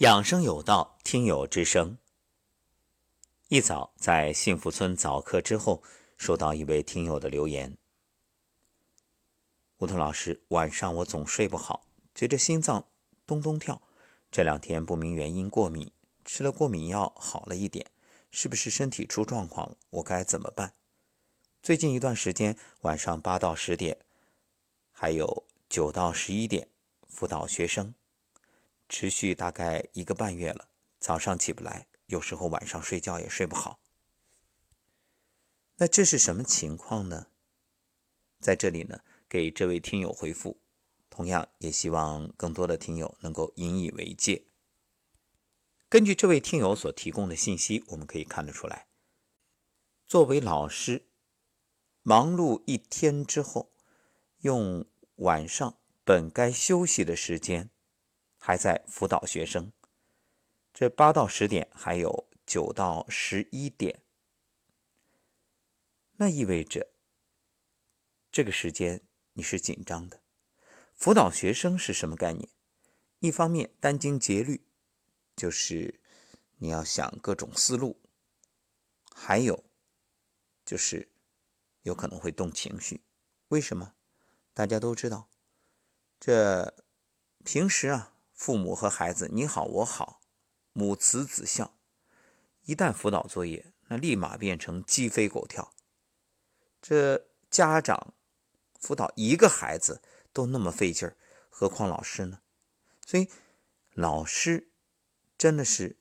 养生有道，听友之声。一早在幸福村早课之后，收到一位听友的留言：“梧桐老师，晚上我总睡不好，觉着心脏咚咚跳。这两天不明原因过敏，吃了过敏药好了一点，是不是身体出状况了？我该怎么办？最近一段时间，晚上八到十点，还有九到十一点，辅导学生。”持续大概一个半月了，早上起不来，有时候晚上睡觉也睡不好。那这是什么情况呢？在这里呢，给这位听友回复，同样也希望更多的听友能够引以为戒。根据这位听友所提供的信息，我们可以看得出来，作为老师，忙碌一天之后，用晚上本该休息的时间。还在辅导学生，这八到十点，还有九到十一点，那意味着这个时间你是紧张的。辅导学生是什么概念？一方面殚精竭虑，就是你要想各种思路；还有就是有可能会动情绪。为什么？大家都知道，这平时啊。父母和孩子你好我好，母慈子孝。一旦辅导作业，那立马变成鸡飞狗跳。这家长辅导一个孩子都那么费劲儿，何况老师呢？所以老师真的是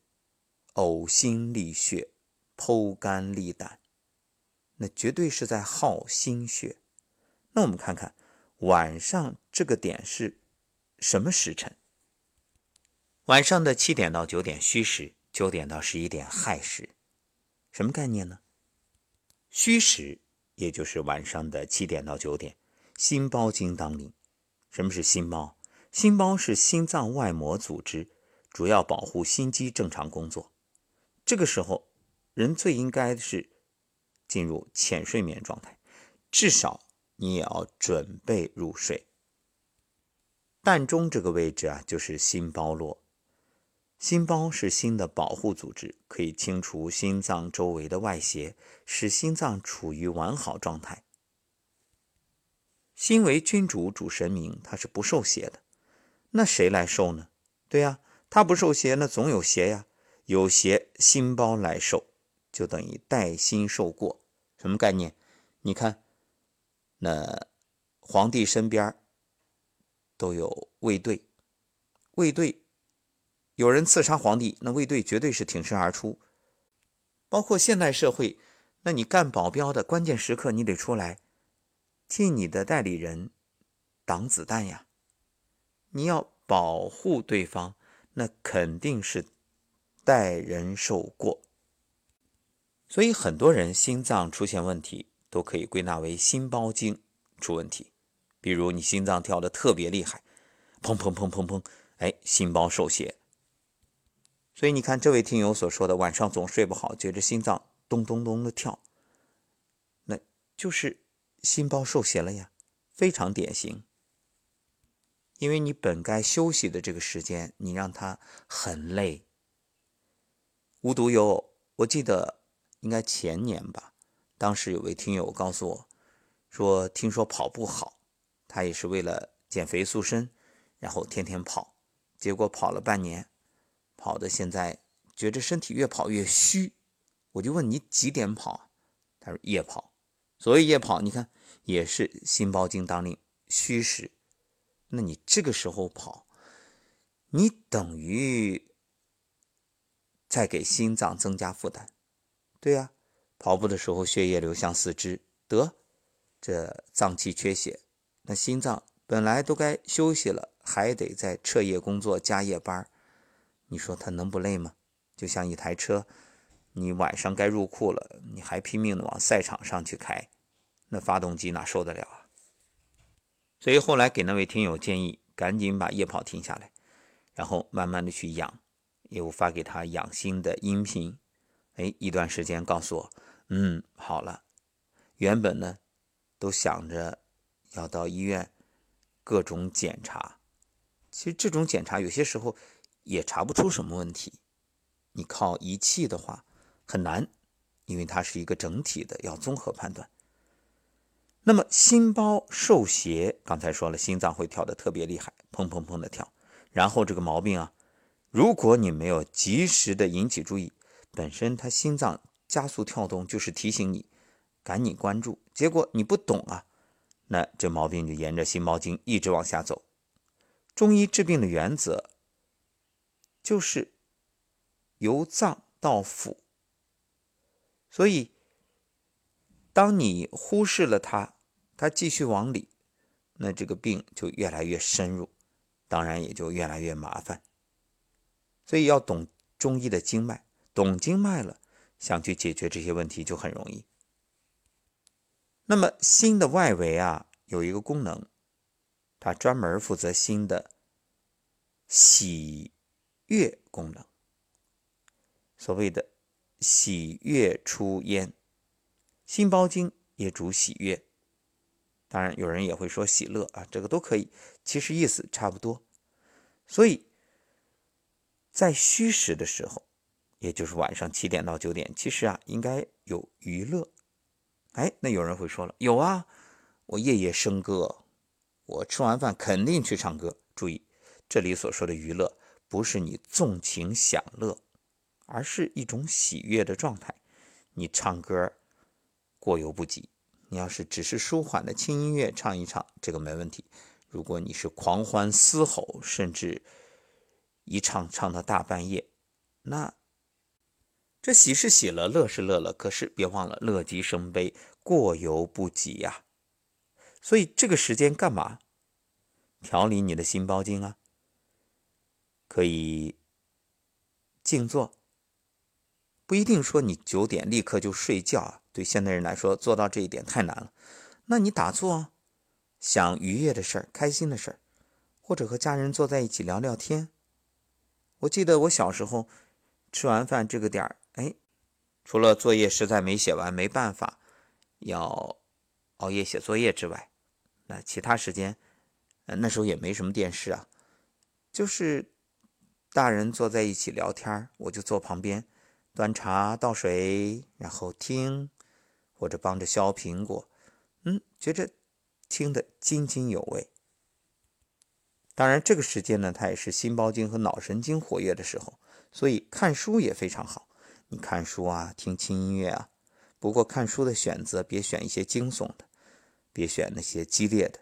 呕心沥血、剖肝沥胆，那绝对是在耗心血。那我们看看晚上这个点是什么时辰？晚上的七点到九点戌时，九点到十一点亥时，什么概念呢？戌时也就是晚上的七点到九点，心包经当令。什么是心包？心包是心脏外膜组织，主要保护心肌正常工作。这个时候，人最应该是进入浅睡眠状态，至少你也要准备入睡。膻中这个位置啊，就是心包络。心包是心的保护组织，可以清除心脏周围的外邪，使心脏处于完好状态。心为君主，主神明，它是不受邪的。那谁来受呢？对呀，它不受邪，那总有邪呀。有邪，心包来受，就等于带心受过。什么概念？你看，那皇帝身边都有卫队，卫队。有人刺杀皇帝，那卫队绝对是挺身而出。包括现代社会，那你干保镖的关键时刻，你得出来替你的代理人挡子弹呀。你要保护对方，那肯定是代人受过。所以很多人心脏出现问题，都可以归纳为心包经出问题。比如你心脏跳的特别厉害，砰砰砰砰砰，哎，心包受血。所以你看，这位听友所说的晚上总睡不好，觉着心脏咚咚咚的跳，那就是心包受邪了呀，非常典型。因为你本该休息的这个时间，你让他很累。无独有偶，我记得应该前年吧，当时有位听友告诉我，说听说跑步好，他也是为了减肥塑身，然后天天跑，结果跑了半年。跑的现在觉着身体越跑越虚，我就问你几点跑？他说夜跑。所谓夜跑，你看也是心包经当令虚实。那你这个时候跑，你等于在给心脏增加负担。对呀，跑步的时候血液流向四肢，得这脏器缺血，那心脏本来都该休息了，还得在彻夜工作加夜班你说他能不累吗？就像一台车，你晚上该入库了，你还拼命的往赛场上去开，那发动机哪受得了啊？所以后来给那位听友建议，赶紧把夜跑停下来，然后慢慢的去养。又发给他养心的音频，哎，一段时间告诉我，嗯，好了。原本呢，都想着要到医院各种检查，其实这种检查有些时候。也查不出什么问题。你靠仪器的话很难，因为它是一个整体的，要综合判断。那么心包受邪，刚才说了，心脏会跳得特别厉害，砰砰砰的跳。然后这个毛病啊，如果你没有及时的引起注意，本身它心脏加速跳动就是提醒你赶紧关注，结果你不懂啊，那这毛病就沿着心包经一直往下走。中医治病的原则就是由脏到腑，所以当你忽视了它，它继续往里，那这个病就越来越深入。当然也就越来越麻烦，所以要懂中医的经脉，懂经脉了，想去解决这些问题就很容易。那么心的外围啊，有一个功能，它专门负责心的喜悦功能，所谓的喜悦出焉，心包经也主喜悦。当然，有人也会说喜乐啊，这个都可以，其实意思差不多。所以，在虚实的时候，也就是晚上七点到九点，其实啊，应该有娱乐。哎，那有人会说了，有啊，我夜夜笙歌，我吃完饭肯定去唱歌。注意，这里所说的娱乐，不是你纵情享乐，而是一种喜悦的状态。你唱歌过犹不及。你要是只是舒缓的轻音乐唱一唱，这个没问题。如果你是狂欢嘶吼，甚至一唱唱到大半夜，那这喜是喜了，乐是乐了，可是别忘了乐极生悲，过犹不及呀。所以这个时间干嘛？调理你的心包经啊，可以静坐，不一定说你九点立刻就睡觉。对现代人来说，做到这一点太难了。那你打坐，想愉悦的事儿、开心的事儿，或者和家人坐在一起聊聊天。我记得我小时候吃完饭这个点儿，哎，除了作业实在没写完，没办法要熬夜写作业之外，那其他时间，那时候也没什么电视啊，就是大人坐在一起聊天，我就坐旁边端茶倒水，然后听。或者帮着削苹果，嗯，觉着听得津津有味。当然，这个时间呢，它也是心包经和脑神经活跃的时候，所以看书也非常好。你看书啊，听轻音乐啊。不过看书的选择，别选一些惊悚的，别选那些激烈的，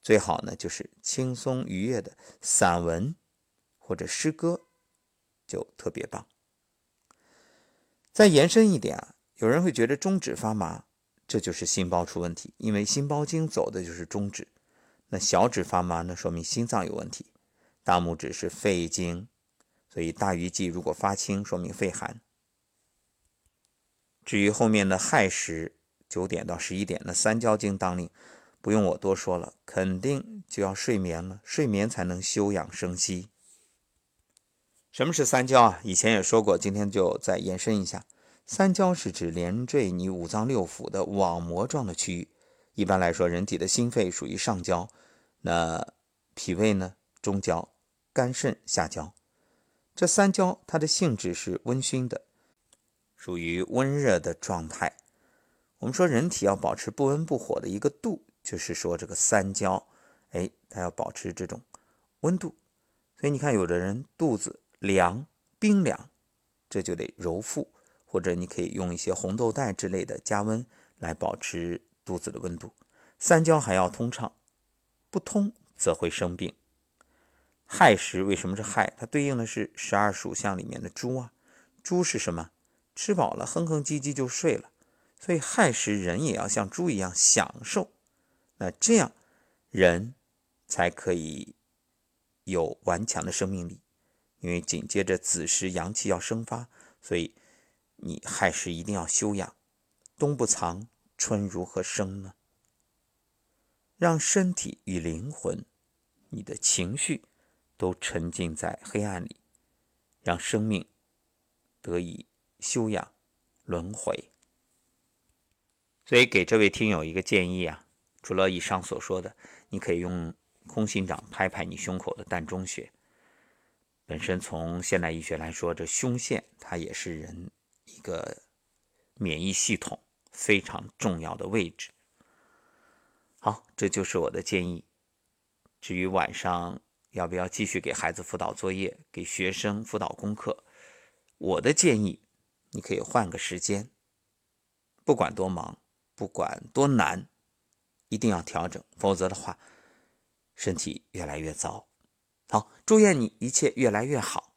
最好呢就是轻松愉悦的散文或者诗歌，就特别棒。再延伸一点啊。有人会觉得中指发麻，这就是心包出问题，因为心包经走的就是中指。那小指发麻呢，说明心脏有问题。大拇指是肺经，所以大鱼际如果发青，说明肺寒。至于后面的亥时九点到十一点，那三焦经当令，不用我多说了，肯定就要睡眠了，睡眠才能休养生息。什么是三焦啊？以前也说过，今天就再延伸一下。三焦是指连缀你五脏六腑的网膜状的区域。一般来说，人体的心肺属于上焦，那脾胃呢中焦，肝肾下焦。这三焦它的性质是温煦的，属于温热的状态。我们说人体要保持不温不火的一个度，就是说这个三焦，哎，它要保持这种温度。所以你看，有的人肚子凉冰凉，这就得揉腹。或者你可以用一些红豆袋之类的加温来保持肚子的温度。三焦还要通畅，不通则会生病。亥时为什么是亥？它对应的是十二属相里面的猪啊。猪是什么？吃饱了哼哼唧唧就睡了。所以亥时人也要像猪一样享受，那这样人才可以有顽强的生命力。因为紧接着子时阳气要生发，所以。你亥时一定要休养，冬不藏，春如何生呢？让身体与灵魂、你的情绪都沉浸在黑暗里，让生命得以休养轮回。所以给这位听友一个建议啊，除了以上所说的，你可以用空心掌拍拍你胸口的膻中穴，本身从现代医学来说，这胸腺它也是人一个免疫系统非常重要的位置。好，这就是我的建议。至于晚上要不要继续给孩子辅导作业、给学生辅导功课，我的建议，你可以换个时间。不管多忙，不管多难，一定要调整，否则的话，身体越来越糟。好，祝愿你一切越来越好。